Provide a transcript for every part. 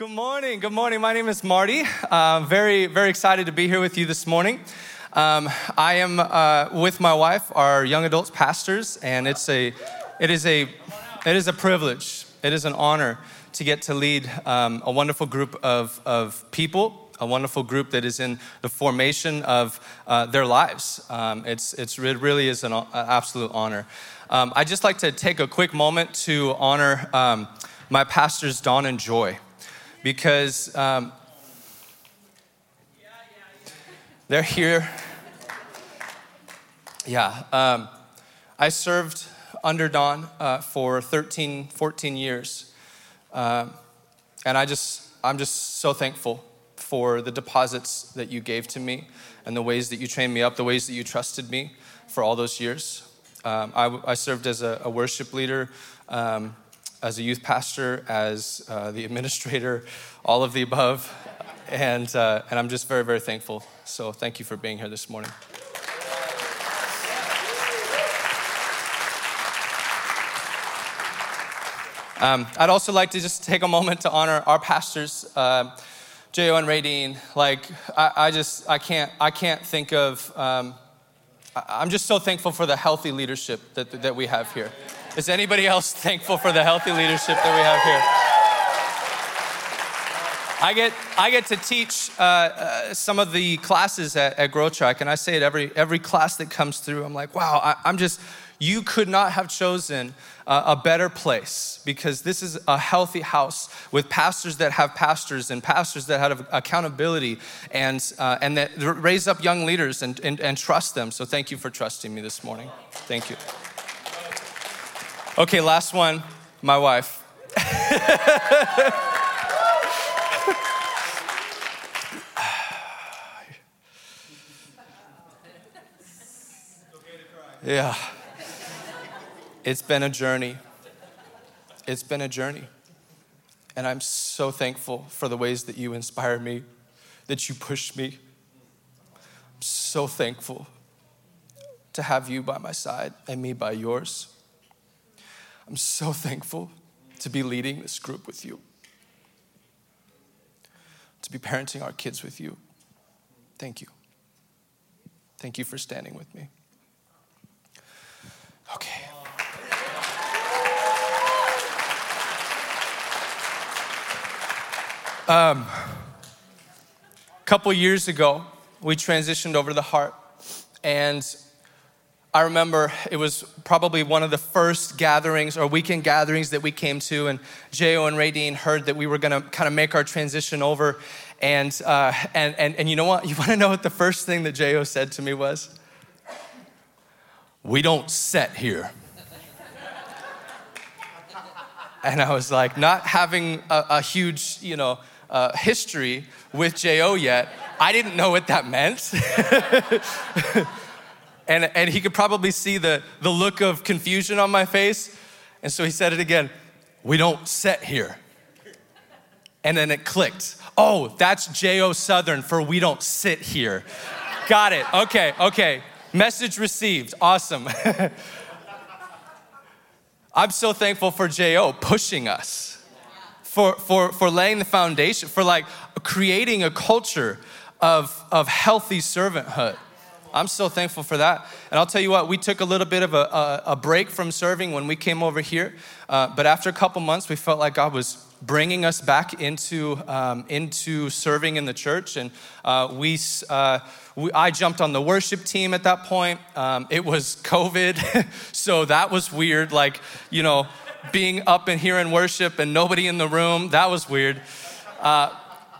Good morning. Good morning. My name is Marty. Uh, very, very excited to be here with you this morning. Um, I am uh, with my wife, our young adults pastors, and it's a, it is a, it is a privilege. It is an honor to get to lead um, a wonderful group of, of people, a wonderful group that is in the formation of uh, their lives. Um, it's, it's, it really is an, an absolute honor. Um, I'd just like to take a quick moment to honor um, my pastors, Don and Joy because um, they're here. Yeah, um, I served under Don uh, for 13, 14 years. Um, and I just, I'm just so thankful for the deposits that you gave to me and the ways that you trained me up, the ways that you trusted me for all those years. Um, I, I, served as a, a worship leader um, as a youth pastor, as uh, the administrator, all of the above. And, uh, and I'm just very, very thankful. So thank you for being here this morning. Um, I'd also like to just take a moment to honor our pastors, uh, Jo and Radine. Like, I, I, just, I can't, I can't think of, um, I'm just so thankful for the healthy leadership that, that we have here. Is anybody else thankful for the healthy leadership that we have here? I get, I get to teach uh, uh, some of the classes at, at Grow Track, and I say it every, every class that comes through. I'm like, wow, I, I'm just, you could not have chosen a better place because this is a healthy house with pastors that have pastors and pastors that have accountability and, uh, and that raise up young leaders and, and, and trust them. So thank you for trusting me this morning. Thank you. Okay, last one my wife. yeah. It's been a journey. It's been a journey. And I'm so thankful for the ways that you inspire me, that you push me. I'm so thankful to have you by my side and me by yours. I'm so thankful to be leading this group with you, to be parenting our kids with you. Thank you. Thank you for standing with me. Okay. Um, a couple years ago, we transitioned over to the heart, and I remember it was probably one of the first gatherings or weekend gatherings that we came to, and Jo and Radine heard that we were going to kind of make our transition over. And, uh, and, and, and you know what? You want to know what the first thing that Jo said to me was? We don't set here. and I was like, not having a, a huge, you know, uh, history with Jo yet. I didn't know what that meant. and, and he could probably see the, the look of confusion on my face. And so he said it again We don't set here. And then it clicked. Oh, that's J.O. Southern for we don't sit here. Got it. Okay, okay. Message received. Awesome. I'm so thankful for J.O. pushing us for, for, for laying the foundation, for like creating a culture of, of healthy servanthood. I'm so thankful for that. And I'll tell you what, we took a little bit of a, a, a break from serving when we came over here. Uh, but after a couple months, we felt like God was bringing us back into, um, into serving in the church. And uh, we, uh, we, I jumped on the worship team at that point. Um, it was COVID, so that was weird. Like, you know, being up in here in worship and nobody in the room. That was weird. Uh,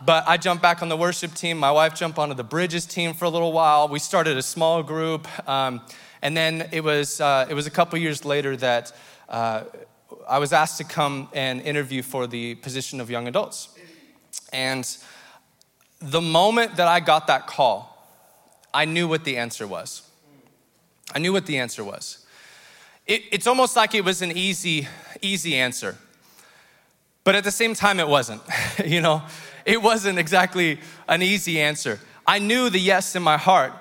but I jumped back on the worship team. My wife jumped onto the Bridges team for a little while. We started a small group. Um, and then it was, uh, it was a couple years later that uh, I was asked to come and interview for the position of young adults. And the moment that I got that call, I knew what the answer was. I knew what the answer was it, it's almost like it was an easy, easy answer. But at the same time, it wasn't. you know, it wasn't exactly an easy answer. I knew the yes in my heart,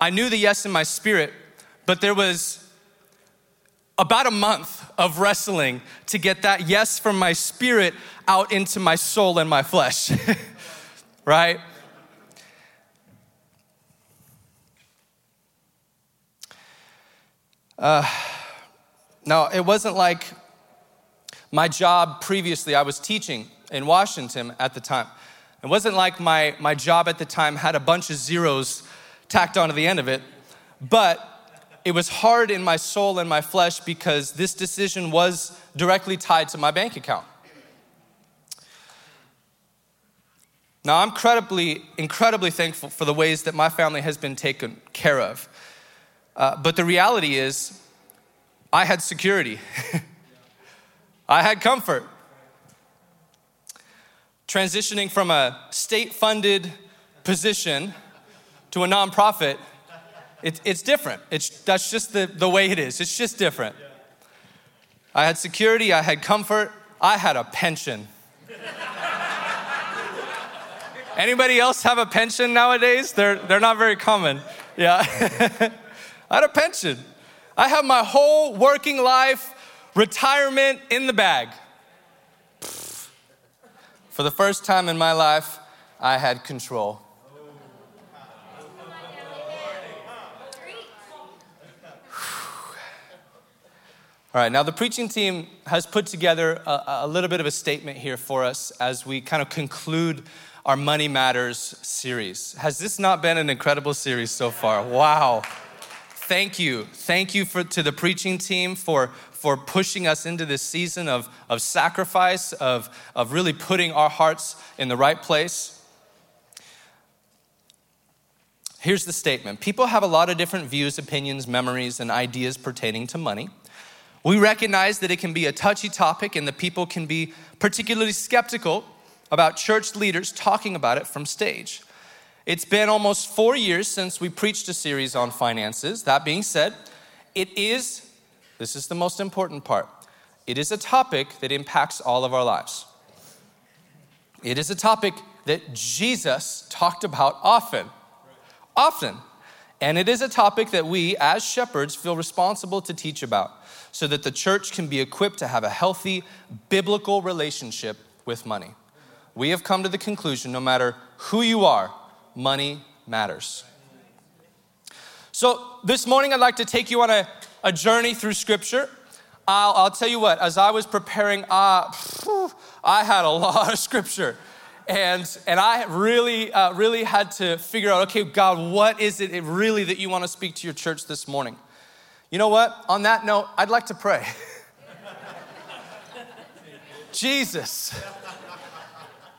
I knew the yes in my spirit, but there was about a month of wrestling to get that yes from my spirit out into my soul and my flesh. right? Uh, now, it wasn't like my job previously, I was teaching in Washington at the time. It wasn't like my, my job at the time had a bunch of zeros tacked onto the end of it, but it was hard in my soul and my flesh because this decision was directly tied to my bank account. Now, I'm incredibly, incredibly thankful for the ways that my family has been taken care of. Uh, but the reality is, I had security, I had comfort. Transitioning from a state funded position to a nonprofit, it, it's different. It's, that's just the, the way it is, it's just different. I had security, I had comfort, I had a pension. Anybody else have a pension nowadays? They're, they're not very common. Yeah. I had a pension. I have my whole working life, retirement in the bag. For the first time in my life, I had control. All right, now the preaching team has put together a, a, little bit of a statement here for us as we kind of conclude our Money Matters series. Has this not been an incredible series so far? Wow. Thank you. Thank you for, to the preaching team for, for pushing us into this season of, of sacrifice, of, of really putting our hearts in the right place. Here's the statement People have a lot of different views, opinions, memories, and ideas pertaining to money. We recognize that it can be a touchy topic and the people can be particularly skeptical about church leaders talking about it from stage. It's been almost four years since we preached a series on finances. That being said, it is, this is the most important part, it is a topic that impacts all of our lives. It is a topic that Jesus talked about often. Often. And it is a topic that we, as shepherds, feel responsible to teach about so that the church can be equipped to have a healthy biblical relationship with money. We have come to the conclusion no matter who you are, money matters. So, this morning I'd like to take you on a, a journey through Scripture. I'll, I'll, tell you what, as I was preparing, uh, I had a lot of Scripture. And, and I really, uh, really had to figure out okay, God, what is it really that you want to speak to your church this morning? You know what? On that note, I'd like to pray. Jesus,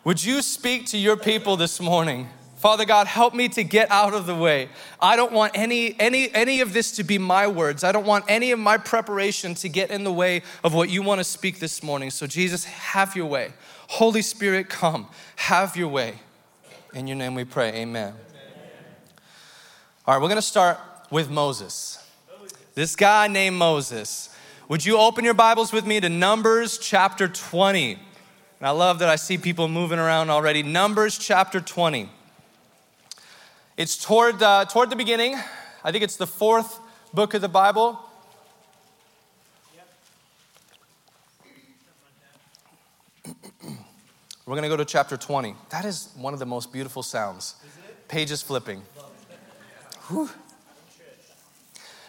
would you speak to your people this morning? Father God, help me to get out of the way. I don't want any, any, any of this to be my words. I don't want any of my preparation to get in the way of what you want to speak this morning. So, Jesus, have your way. Holy Spirit, come. Have your way. In your name we pray. Amen. Amen. All right, we're going to start with Moses. This guy named Moses. Would you open your Bibles with me to Numbers chapter 20? And I love that I see people moving around already. Numbers chapter 20. It's toward, uh, toward the beginning. I think it's the fourth book of the Bible. We're going to go to chapter 20. That is one of the most beautiful sounds. Pages flipping. Whew.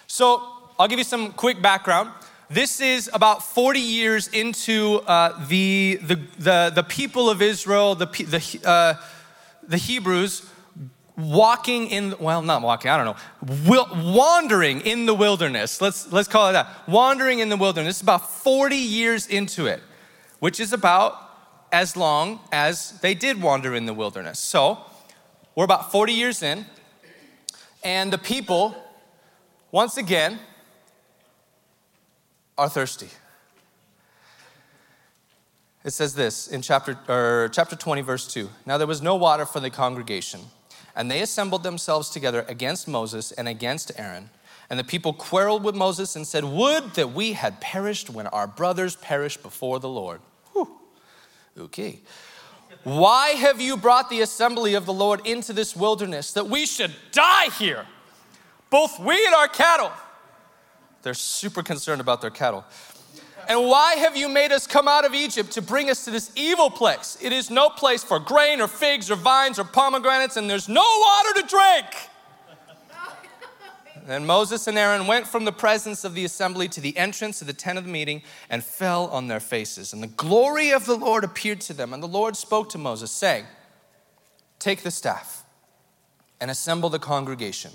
So, I'll give you some quick background. This is about 40 years into uh, the, the, the, the, people of Israel, the, the, uh, the Hebrews, walking in, well, not walking, I don't know, wandering in the wilderness. Let's, let's call it that. Wandering in the wilderness. is about 40 years into it, which is about as long as they did wander in the wilderness. So, we're about 40 years in, and the people once again, are thirsty. It says this in chapter, or chapter 20, verse 2. Now there was no water for the congregation, and they assembled themselves together against Moses and against Aaron. And the people quarreled with Moses and said, Would that we had perished when our brothers perished before the Lord. Whew. Okay. Why have you brought the assembly of the Lord into this wilderness that we should die here? both we and our cattle. They're super concerned about their cattle. And why have you made us come out of Egypt to bring us to this evil place? It is no place for grain or figs or vines or pomegranates, and there's no water to drink. Then Moses and Aaron went from the presence of the assembly to the entrance of the tent of the meeting and fell on their faces. And the glory of the Lord appeared to them. And the Lord spoke to Moses, saying, Take the staff and assemble the congregation,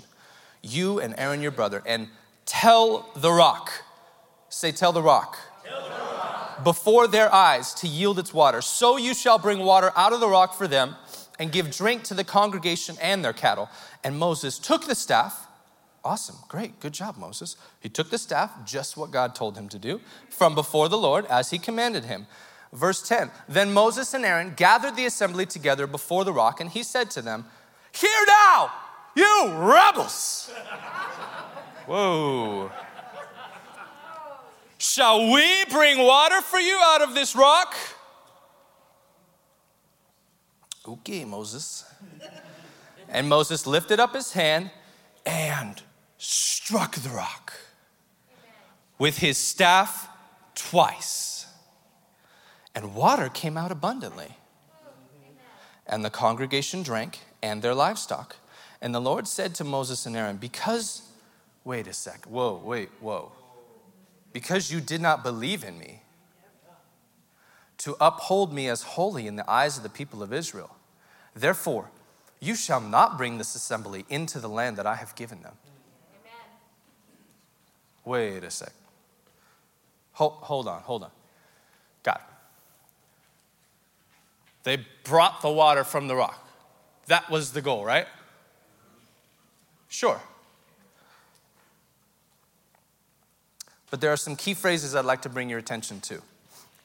you and Aaron your brother, and tell the rock. Say, Tell the rock. Before their eyes to yield its water. So you shall bring water out of the rock for them and give drink to the congregation and their cattle. And Moses took the staff Awesome, great, good job, Moses. He took the staff, just what God told him to do, from before the Lord as he commanded him. Verse 10 Then Moses and Aaron gathered the assembly together before the rock, and he said to them, Hear now, you rebels! Whoa. Shall we bring water for you out of this rock? Okay, Moses. And Moses lifted up his hand and struck the rock with his staff twice, and water came out abundantly. And the congregation drank and their livestock. And the Lord said to Moses and Aaron, Because, wait a sec, whoa, wait, whoa. Because you did not believe in me to uphold me as holy in the eyes of the people of Israel, therefore, you shall not bring this assembly into the land that I have given them. Wait a sec. Hold, hold on, hold on. God. They brought the water from the rock. That was the goal, right? Sure. But there are some key phrases I'd like to bring your attention to.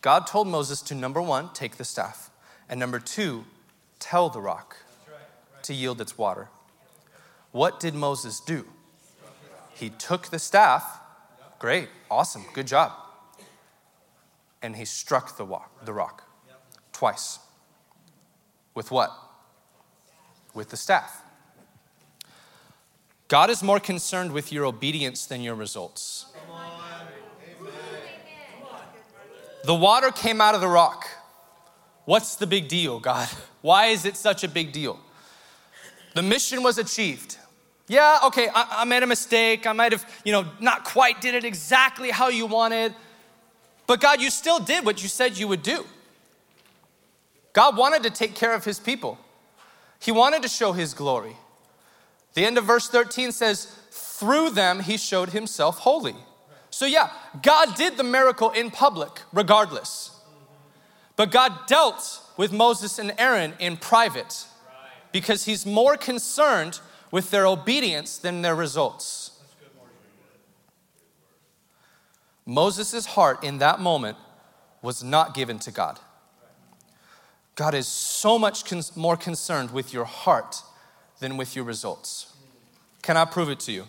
God told Moses to number one, take the staff, and number two, tell the rock to yield its water. What did Moses do? He took the staff Great, awesome, good job. And he struck the, walk, the rock twice. With what? With the staff. God is more concerned with your obedience than your results. The water came out of the rock. What's the big deal, God? Why is it such a big deal? The mission was achieved. Yeah, okay, I, I made a mistake. I might have, you know, not quite did it exactly how you wanted. But God, you still did what you said you would do. God wanted to take care of his people. He wanted to show his glory. The end of verse 13 says, through them he showed himself holy. So, yeah, God did the miracle in public regardless. But God dealt with Moses and Aaron in private because he's more concerned with their obedience than their results. Moses' heart in that moment was not given to God. God is so much more concerned with your heart than with your results. Can I prove it to you?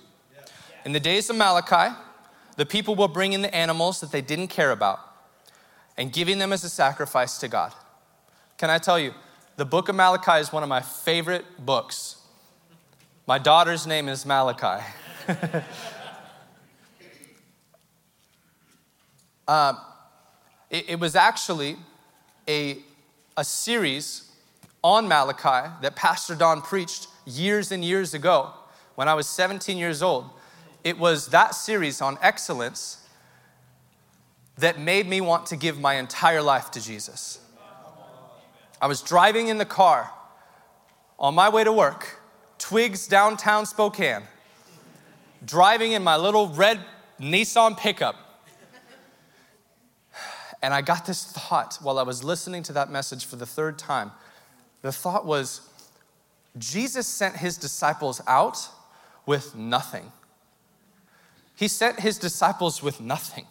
In the days of Malachi, the people were bringing the animals that they didn't care about and giving them as a sacrifice to God. Can I tell you, the book of Malachi is one of my favorite books my daughter's name is Malachi. uh, it, it was actually a, a series on Malachi that Pastor Don preached years and years ago when I was 17 years old. It was that series on excellence that made me want to give my entire life to Jesus. I was driving in the car on my way to work Twigs downtown Spokane, driving in my little red Nissan pickup. And I got this thought while I was listening to that message for the third time. The thought was Jesus sent his disciples out with nothing. He sent his disciples with nothing.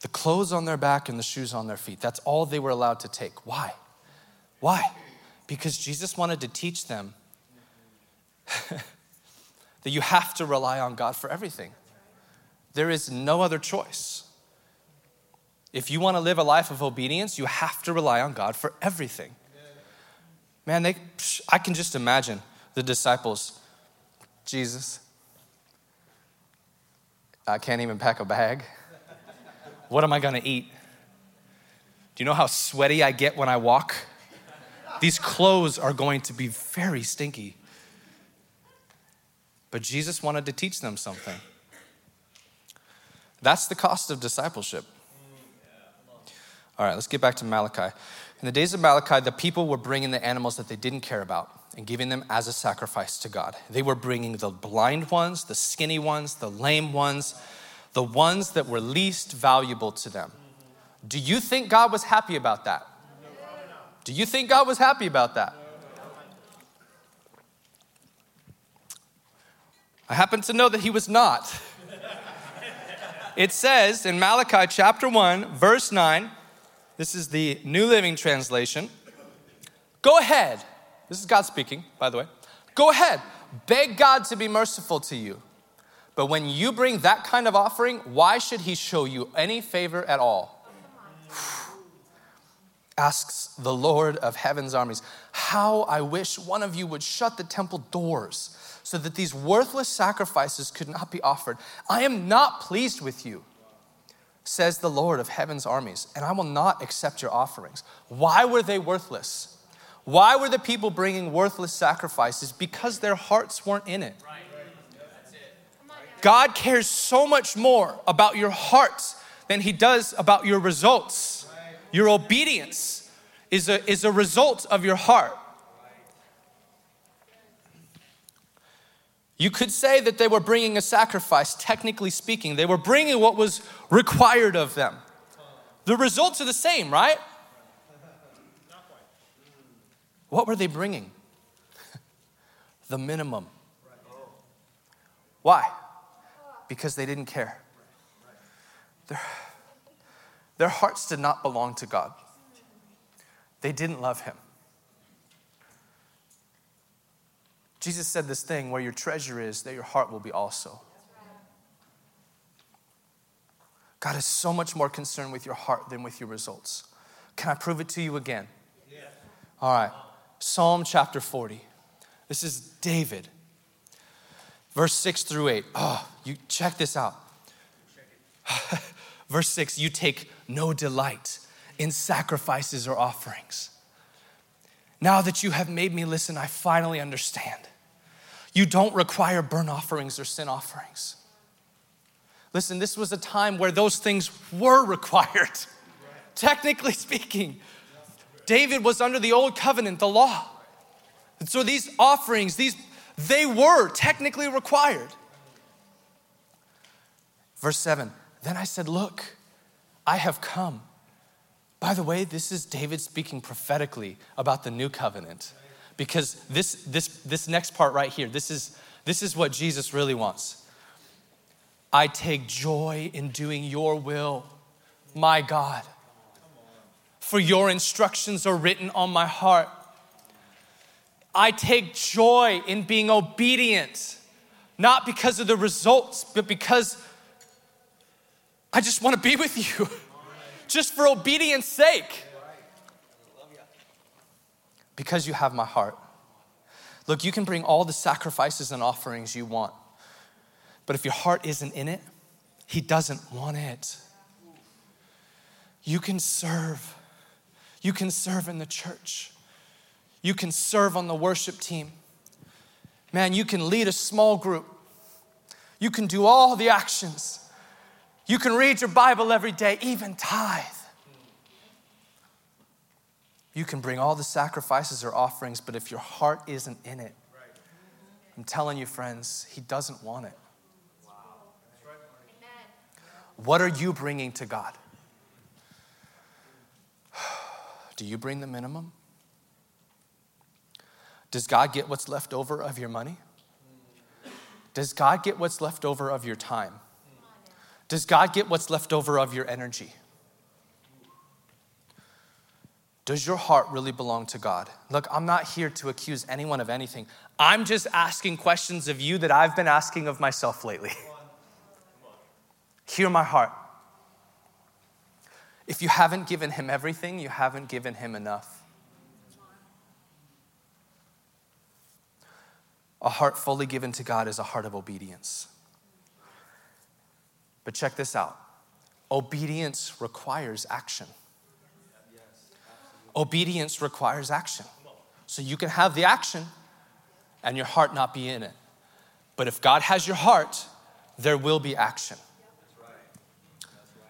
the clothes on their back and the shoes on their feet. That's all they were allowed to take. Why? Why? Because Jesus wanted to teach them that you have to rely on God for everything. There is no other choice. If you want to live a life of obedience, you have to rely on God for everything. Man, they, I can just imagine the disciples. Jesus, I can't even pack a bag. What am I gonna eat? Do you know how sweaty I get when I walk? These clothes are going to be very stinky. But Jesus wanted to teach them something. That's the cost of discipleship. All right, let's get back to Malachi. In the days of Malachi, the people were bringing the animals that they didn't care about and giving them as a sacrifice to God. They were bringing the blind ones, the skinny ones, the lame ones, the ones that were least valuable to them. Do you think God was happy about that? Do you think God was happy about that? I happen to know that he was not. it says in Malachi chapter 1, verse 9, this is the New Living Translation. Go ahead. This is God speaking, by the way. Go ahead. Beg God to be merciful to you. But when you bring that kind of offering, why should he show you any favor at all? Asks the Lord of heaven's armies, How I wish one of you would shut the temple doors so that these worthless sacrifices could not be offered. I am not pleased with you, says the Lord of heaven's armies, and I will not accept your offerings. Why were they worthless? Why were the people bringing worthless sacrifices? Because their hearts weren't in it. God cares so much more about your hearts than he does about your results. Your obedience is a, is a result of your heart. You could say that they were bringing a sacrifice, technically speaking. They were bringing what was required of them. The results are the same, right? What were they bringing? the minimum. Why? Because they didn't care. Their, their hearts did not belong to God, they didn't love Him. Jesus said this thing where your treasure is, there your heart will be also. God is so much more concerned with your heart than with your results. Can I prove it to you again? Yeah. All right. Psalm chapter 40. This is David. Verse 6 through 8. Oh, you check this out. Verse 6 You take no delight in sacrifices or offerings. Now that you have made me listen, I finally understand. You don't require burnt offerings or sin offerings. Listen, this was a time where those things were required, technically speaking. David was under the old covenant, the law. And so these offerings, these they were technically required. Verse 7 Then I said, Look, I have come by the way, this is David speaking prophetically about the new covenant. Because this, this, this next part right here, this is, this is what Jesus really wants. I take joy in doing your will, my God. For your instructions are written on my heart. I take joy in being obedient, not because of the results, but because I just want to be with you. just for obedience sake. Because you have my heart. Look, you can bring all the sacrifices and offerings you want, but if your heart isn't in it, He doesn't want it. You can serve. You can serve in the church. You can serve on the worship team. Man, you can lead a small group. You can do all the actions. You can read your Bible every day, even tithe. You can bring all the sacrifices or offerings, but if your heart isn't in it, I'm telling you, friends, He doesn't want it. What are you bringing to God? Do you bring the minimum? Does God get what's left over of your money? Does God get what's left over of your time? Does God get what's left over of your energy? Does your heart really belong to God? Look, I'm not here to accuse anyone of anything. I'm just asking questions of you that I've been asking of myself lately. Hear my heart. If you haven't given him everything, you haven't given him enough. A heart fully given to God is a heart of obedience. But check this out obedience requires action. Obedience requires action. So you can have the action and your heart not be in it. But if God has your heart, there will be action.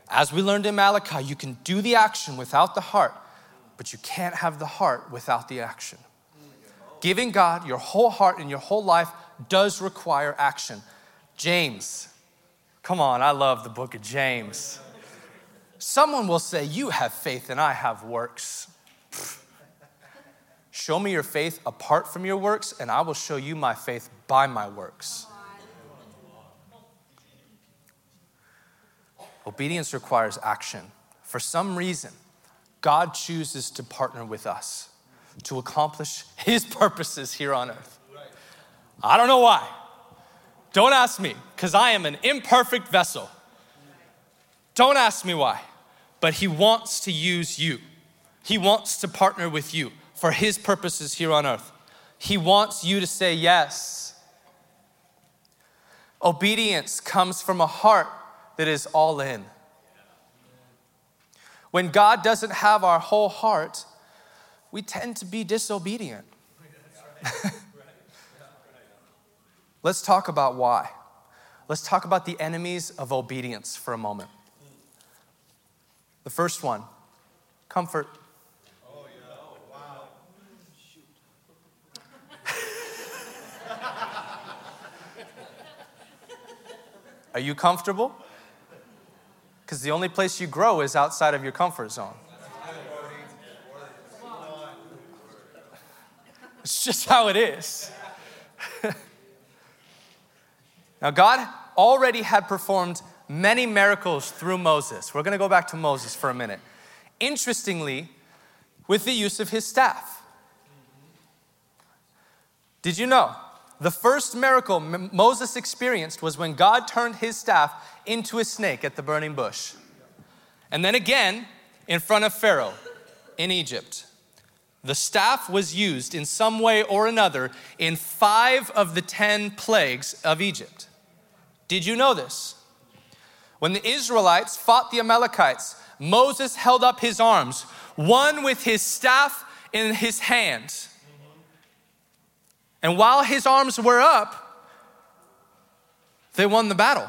As we learned in Malachi, you can do the action without the heart, but you can't have the heart without the action. Giving God your whole heart and your whole life does require action. James, come on, I love the book of James. Someone will say, You have faith and I have works. Show me your faith apart from your works, and I will show you my faith by my works. Obedience requires action. For some reason, God chooses to partner with us to accomplish His purposes here on earth. I don't know why. Don't ask me, because I am an imperfect vessel. Don't ask me why. But He wants to use you, He wants to partner with you for His purposes here on earth. He wants you to say yes. Obedience comes from a heart that is all in. When God doesn't have our whole heart, we tend to be disobedient. Let's talk about why. Let's talk about the enemies of obedience for a moment. The first one comfort. Are you comfortable? Because the only place you grow is outside of your comfort zone. It's just how it is. now, God already had performed many miracles through Moses. We're going to go back to Moses for a minute. Interestingly, with the use of his staff. Did you know the first miracle Moses experienced was when God turned his staff into a snake at the burning bush. And then again in front of Pharaoh in Egypt. The staff was used in some way or another in five of the ten plagues of Egypt. Did you know this? When the Israelites fought the Amalekites, Moses held up his arms, one with his staff in his hand and while his arms were up, they won the battle.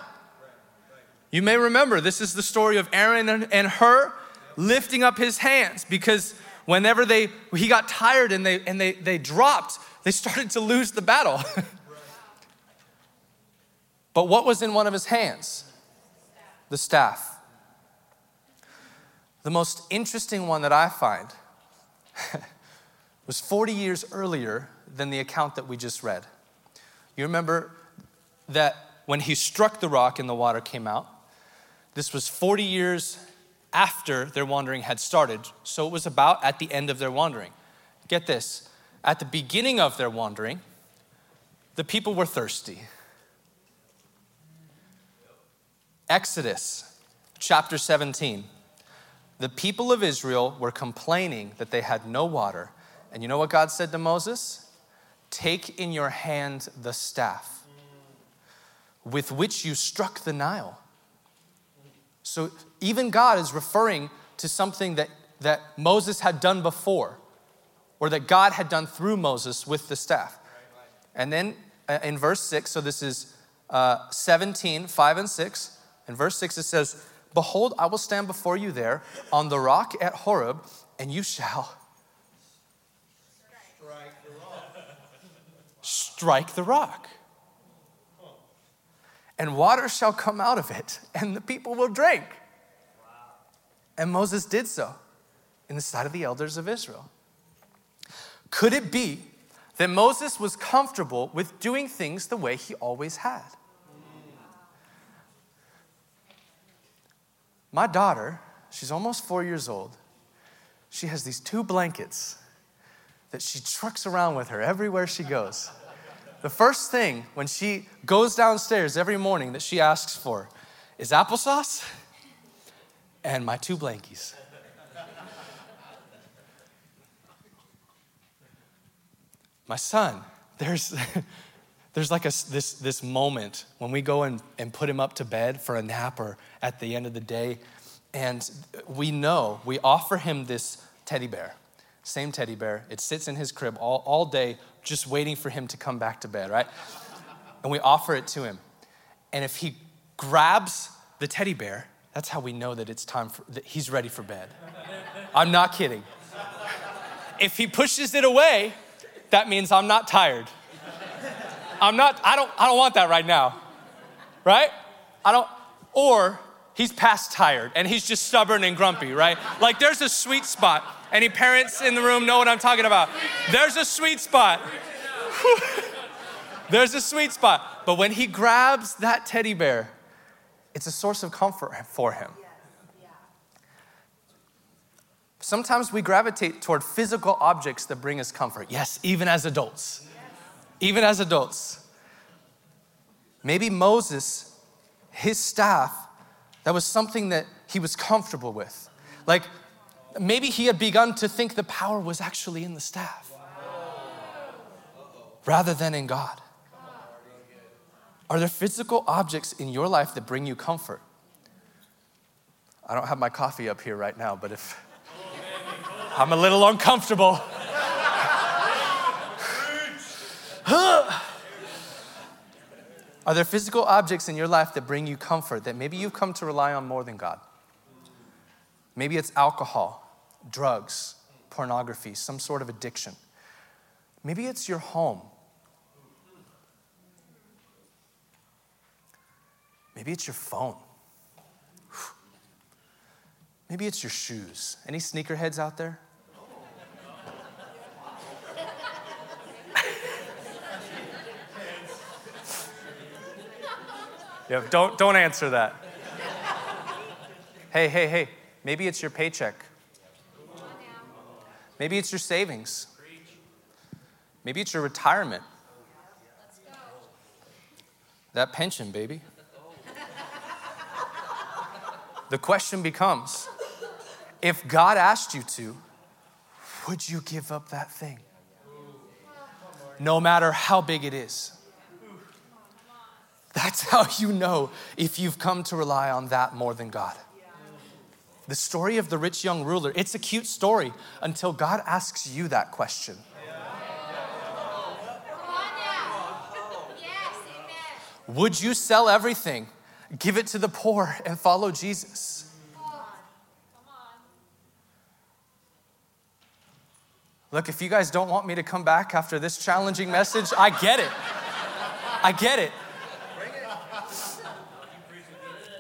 You may remember this is the story of Aaron and Hur lifting up his hands because whenever they he got tired and they and they they dropped, they started to lose the battle. but what was in one of his hands? The staff. The most interesting one that I find was 40 years earlier than the account that we just read. You remember that when he struck the rock and the water came out, this was 40 years after their wandering had started. So it was about at the end of their wandering. Get this at the beginning of their wandering, the people were thirsty. Exodus chapter 17. The people of Israel were complaining that they had no water. And you know what God said to Moses? Take in your hand the staff with which you struck the Nile. So even God is referring to something that, that Moses had done before, or that God had done through Moses with the staff. And then uh, in verse 6, so this is uh, 17, 5 and 6. In verse 6, it says, Behold, I will stand before you there on the rock at Horeb, and you shall strike the rock. And water shall come out of it, and the people will drink. And Moses did so in the sight of the elders of Israel. Could it be that Moses was comfortable with doing things the way he always had? My daughter, she's almost four years old, she has these two blankets that she trucks around with her everywhere she goes. The first thing when she goes downstairs every morning that she asks for is applesauce and my two blankies. my son, there's, there's like a, this, this moment when we go and, and put him up to bed for a nap or at the end of the day, and we know, we offer him this teddy bear, same teddy bear. It sits in his crib all, all day, just waiting for him to come back to bed, right? And we offer it to him. And if he grabs the teddy bear, that's how we know that it's time for, that he's ready for bed. I'm not kidding. If he pushes it away, that means I'm not tired. I'm not, I don't, I don't want that right now. Right? I don't, or he's past tired and he's just stubborn and grumpy, right? Like there's a sweet spot. Any parents in the room know what I'm talking about? There's a sweet spot. there's a sweet spot. But when he grabs that teddy bear, it's a source of comfort for him. Sometimes we gravitate toward physical objects that bring us comfort. Yes, even as adults. Even as adults. Maybe Moses, his staff, that was something that he was comfortable with. Like maybe he had begun to think the power was actually in the staff rather than in God. Are there physical objects in your life that bring you comfort? I don't have my coffee up here right now, but if I'm a little uncomfortable. Are there physical objects in your life that bring you comfort that maybe you've come to rely on more than God? Maybe it's alcohol, drugs, pornography, some sort of addiction. Maybe it's your home. Maybe it's your phone. Maybe it's your shoes. Any sneakerheads out there? Yeah, don't, don't answer that. hey, hey, hey, maybe it's your paycheck. Maybe it's your savings. Maybe it's your retirement. That pension, baby. The question becomes if God asked you to, would you give up that thing? No matter how big it is. That's how you know if you've come to rely on that more than God. The story of the rich young ruler, it's a cute story until God asks you that question. Would you sell everything, give it to the poor, and follow Jesus? Look, if you guys don't want me to come back after this challenging message, I get it. I get it.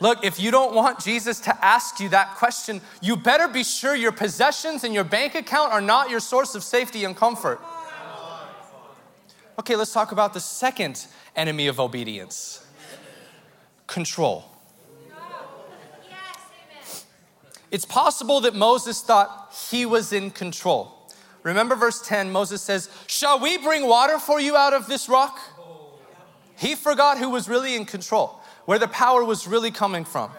Look, if you don't want Jesus to ask you that question, you better be sure your possessions and your bank account are not your source of safety and comfort. Okay, let's talk about the second enemy of obedience control. It's possible that Moses thought he was in control. Remember verse 10, Moses says, Shall we bring water for you out of this rock? He forgot who was really in control where the power was really coming from.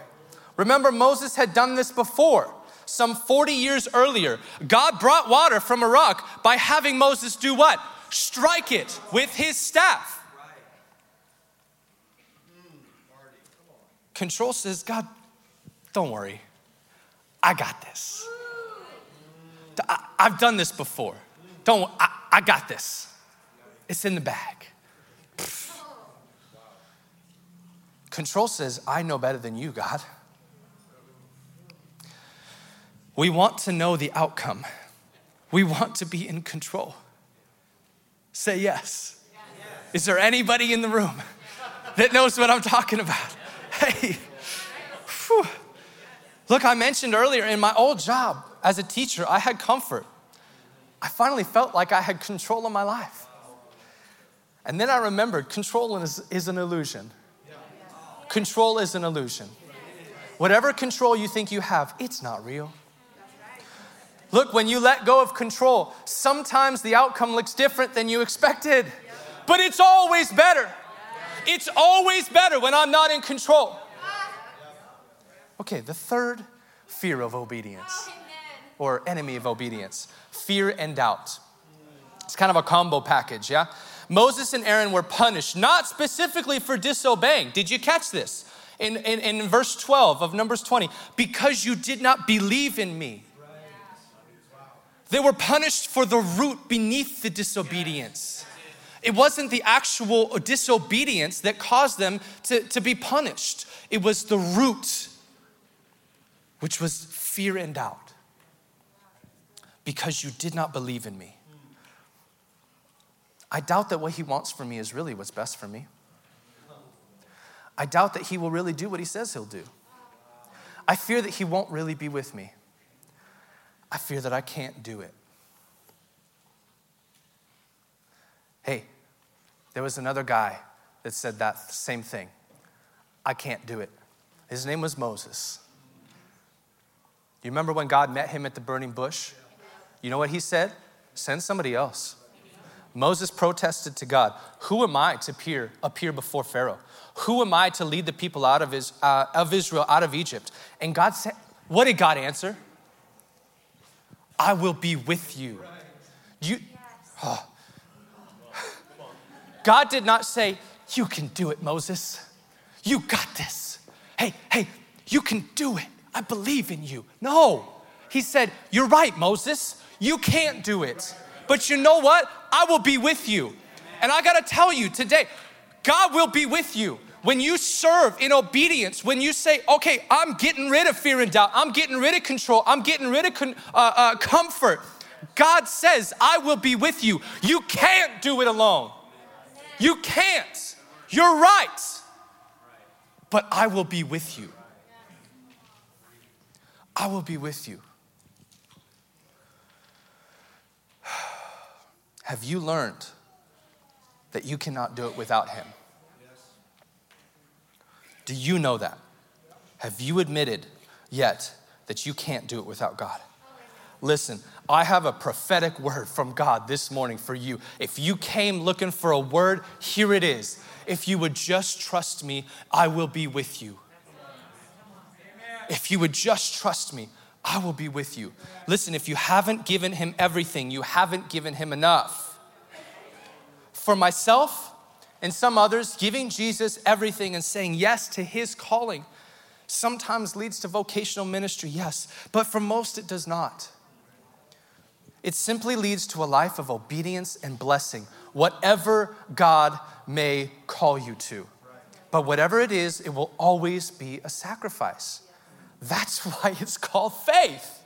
Remember, Moses had done this before. Some 40 years earlier, God brought water from a rock by having Moses do what? Strike it with his staff. Control says, God, don't worry. I got this. I, have done this before. Don't, I, I got this. It's in the bag. Control says, I know better than you, God. We want to know the outcome. We want to be in control. Say yes. yes. Is there anybody in the room that knows what I'm talking about? Hey, Whew. look, I mentioned earlier in my old job as a teacher, I had comfort. I finally felt like I had control of my life. And then I remembered control is, is an illusion. Control is an illusion. Whatever control you think you have, it's not real. Look, when you let go of control, sometimes the outcome looks different than you expected, but it's always better. It's always better when I'm not in control. Okay, the third fear of obedience or enemy of obedience fear and doubt. It's kind of a combo package, yeah? Moses and Aaron were punished, not specifically for disobeying. Did you catch this? In, in, in verse 12 of Numbers 20, because you did not believe in me. They were punished for the root beneath the disobedience. It wasn't the actual disobedience that caused them to, to be punished, it was the root, which was fear and doubt. Because you did not believe in me. I doubt that what he wants for me is really what's best for me. I doubt that he will really do what he says he'll do. I fear that he won't really be with me. I fear that I can't do it. Hey, there was another guy that said that same thing. I can't do it. His name was Moses. You remember when God met him at the burning bush? You know what he said? Send somebody else. Moses protested to God, Who am I to appear, appear before Pharaoh? Who am I to lead the people out of, his, uh, of Israel out of Egypt? And God said, What did God answer? I will be with you. You, oh. God did not say, You can do it, Moses. You got this. Hey, hey, you can do it. I believe in you. No. He said, You're right, Moses. You can't do it. But you know what? I will be with you. And I gotta tell you today, God will be with you. When you serve in obedience, when you say, okay, I'm getting rid of fear and doubt, I'm getting rid of control, I'm getting rid of con- uh, uh, comfort, God says, I will be with you. You can't do it alone. You can't. You're right. But I will be with you. I will be with you. Have you learned that you cannot do it without Him? Do you know that? Have you admitted yet that you can't do it without God? Listen, I have a prophetic word from God this morning for you. If you came looking for a word, here it is. If you would just trust me, I will be with you. If you would just trust me, I will be with you. Listen, if you haven't given him everything, you haven't given him enough. For myself and some others, giving Jesus everything and saying yes to his calling sometimes leads to vocational ministry, yes, but for most it does not. It simply leads to a life of obedience and blessing, whatever God may call you to. But whatever it is, it will always be a sacrifice. That's why it's called faith.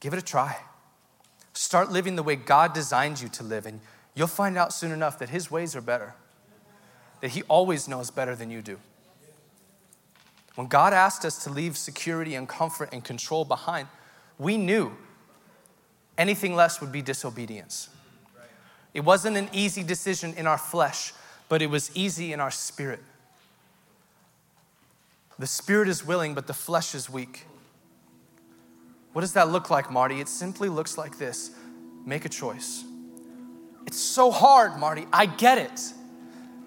Give it a try. Start living the way God designed you to live, and you'll find out soon enough that His ways are better, that He always knows better than you do. When God asked us to leave security and comfort and control behind, we knew anything less would be disobedience. It wasn't an easy decision in our flesh, but it was easy in our spirit. The spirit is willing, but the flesh is weak. What does that look like, Marty? It simply looks like this make a choice. It's so hard, Marty. I get it.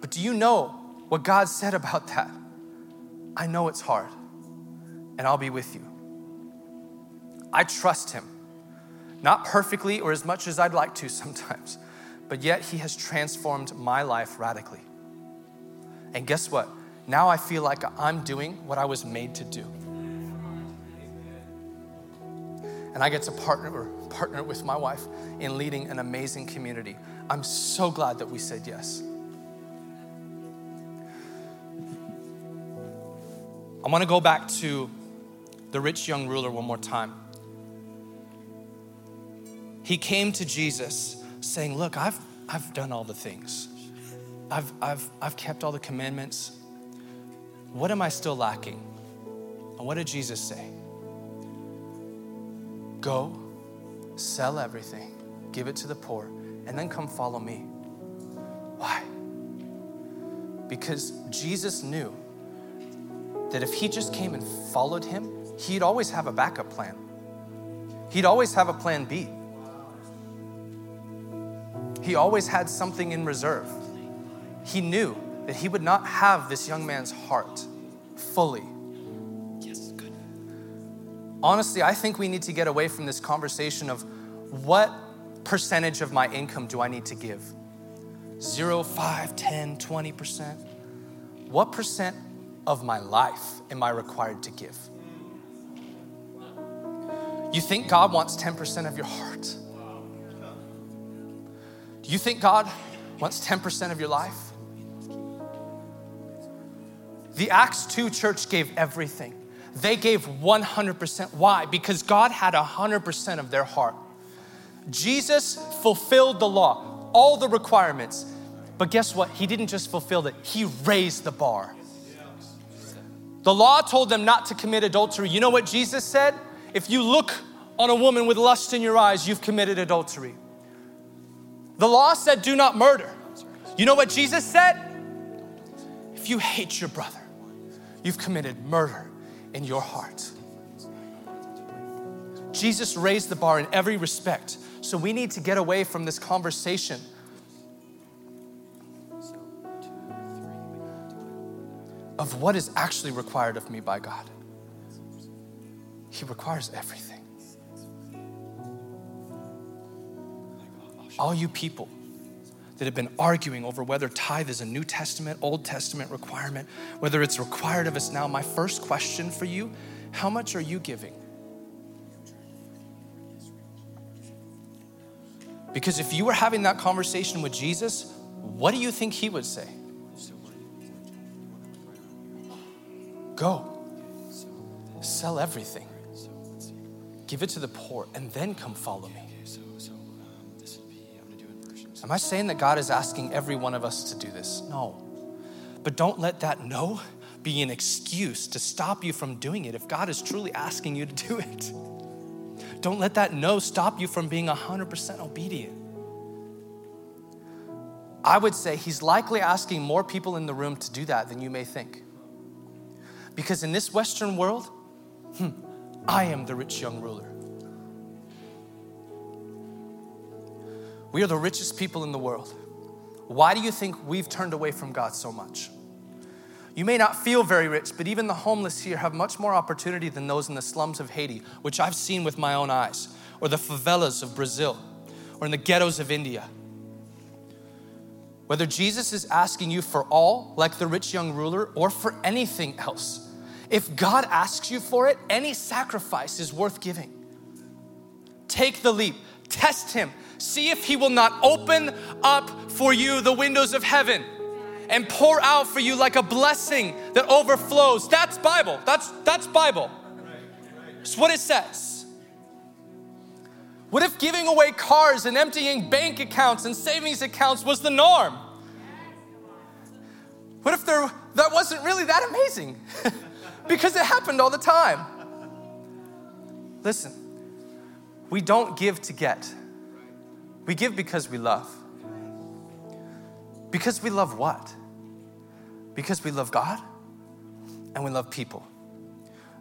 But do you know what God said about that? I know it's hard, and I'll be with you. I trust Him. Not perfectly or as much as I'd like to sometimes, but yet He has transformed my life radically. And guess what? Now I feel like I'm doing what I was made to do. And I get to partner, partner with my wife in leading an amazing community. I'm so glad that we said yes. I want to go back to the rich young ruler one more time. He came to Jesus saying, Look, I've, I've done all the things, I've, I've, I've kept all the commandments. What am I still lacking? And what did Jesus say? Go, sell everything, give it to the poor, and then come follow me. Why? Because Jesus knew that if he just came and followed him, he'd always have a backup plan. He'd always have a plan B. He always had something in reserve. He knew that he would not have this young man's heart fully. Yes, good. Honestly, I think we need to get away from this conversation of what percentage of my income do I need to give? Zero, five, 10, 20%? What percent of my life am I required to give? You think God wants 10% of your heart? Do you think God wants 10% of your life? The Acts 2 church gave everything. They gave 100%. Why? Because God had 100% of their heart. Jesus fulfilled the law, all the requirements. But guess what? He didn't just fulfill it, He raised the bar. The law told them not to commit adultery. You know what Jesus said? If you look on a woman with lust in your eyes, you've committed adultery. The law said, do not murder. You know what Jesus said? If you hate your brother, you've committed murder in your heart. Jesus raised the bar in every respect. So we need to get away from this conversation. Of what is actually required of me by God. He requires everything. All you people that have been arguing over whether tithe is a New Testament, Old Testament requirement, whether it's required of us now, my first question for you how much are you giving? Because if you were having that conversation with Jesus, what do you think he would say? Go, sell everything, give it to the poor, and then come follow me. Am I saying that God is asking every one of us to do this? No. But don't let that no be an excuse to stop you from doing it if God is truly asking you to do it. Don't let that no stop you from being 100% obedient. I would say he's likely asking more people in the room to do that than you may think. Because in this Western world, hmm, I am the rich young ruler. We are the richest people in the world. Why do you think we've turned away from God so much? You may not feel very rich, but even the homeless here have much more opportunity than those in the slums of Haiti, which I've seen with my own eyes, or the favelas of Brazil, or in the ghettos of India. Whether Jesus is asking you for all, like the rich young ruler, or for anything else, if God asks you for it, any sacrifice is worth giving. Take the leap, test Him, see if He will not open up for you the windows of heaven and pour out for you like a blessing that overflows. That's Bible. That's, that's Bible. It's what it says. What if giving away cars and emptying bank accounts and savings accounts was the norm? What if there, that wasn't really that amazing? because it happened all the time. Listen, we don't give to get. We give because we love. Because we love what? Because we love God and we love people.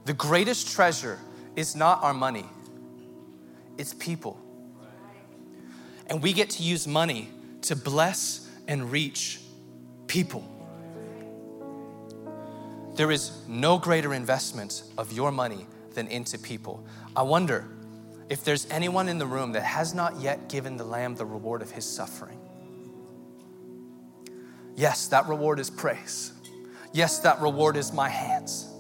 The greatest treasure is not our money, it's people. And we get to use money to bless and reach people. There is no greater investment of your money than into people. I wonder if there's anyone in the room that has not yet given the Lamb the reward of his suffering. Yes, that reward is praise. Yes, that reward is my hands,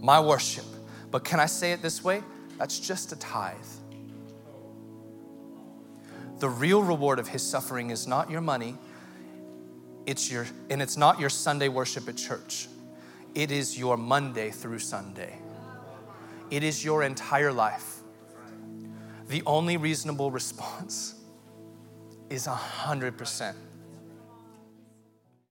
my worship. But can I say it this way? That's just a tithe. The real reward of his suffering is not your money, it's your, and it's not your Sunday worship at church. It is your Monday through Sunday. It is your entire life the only reasonable response is 100%.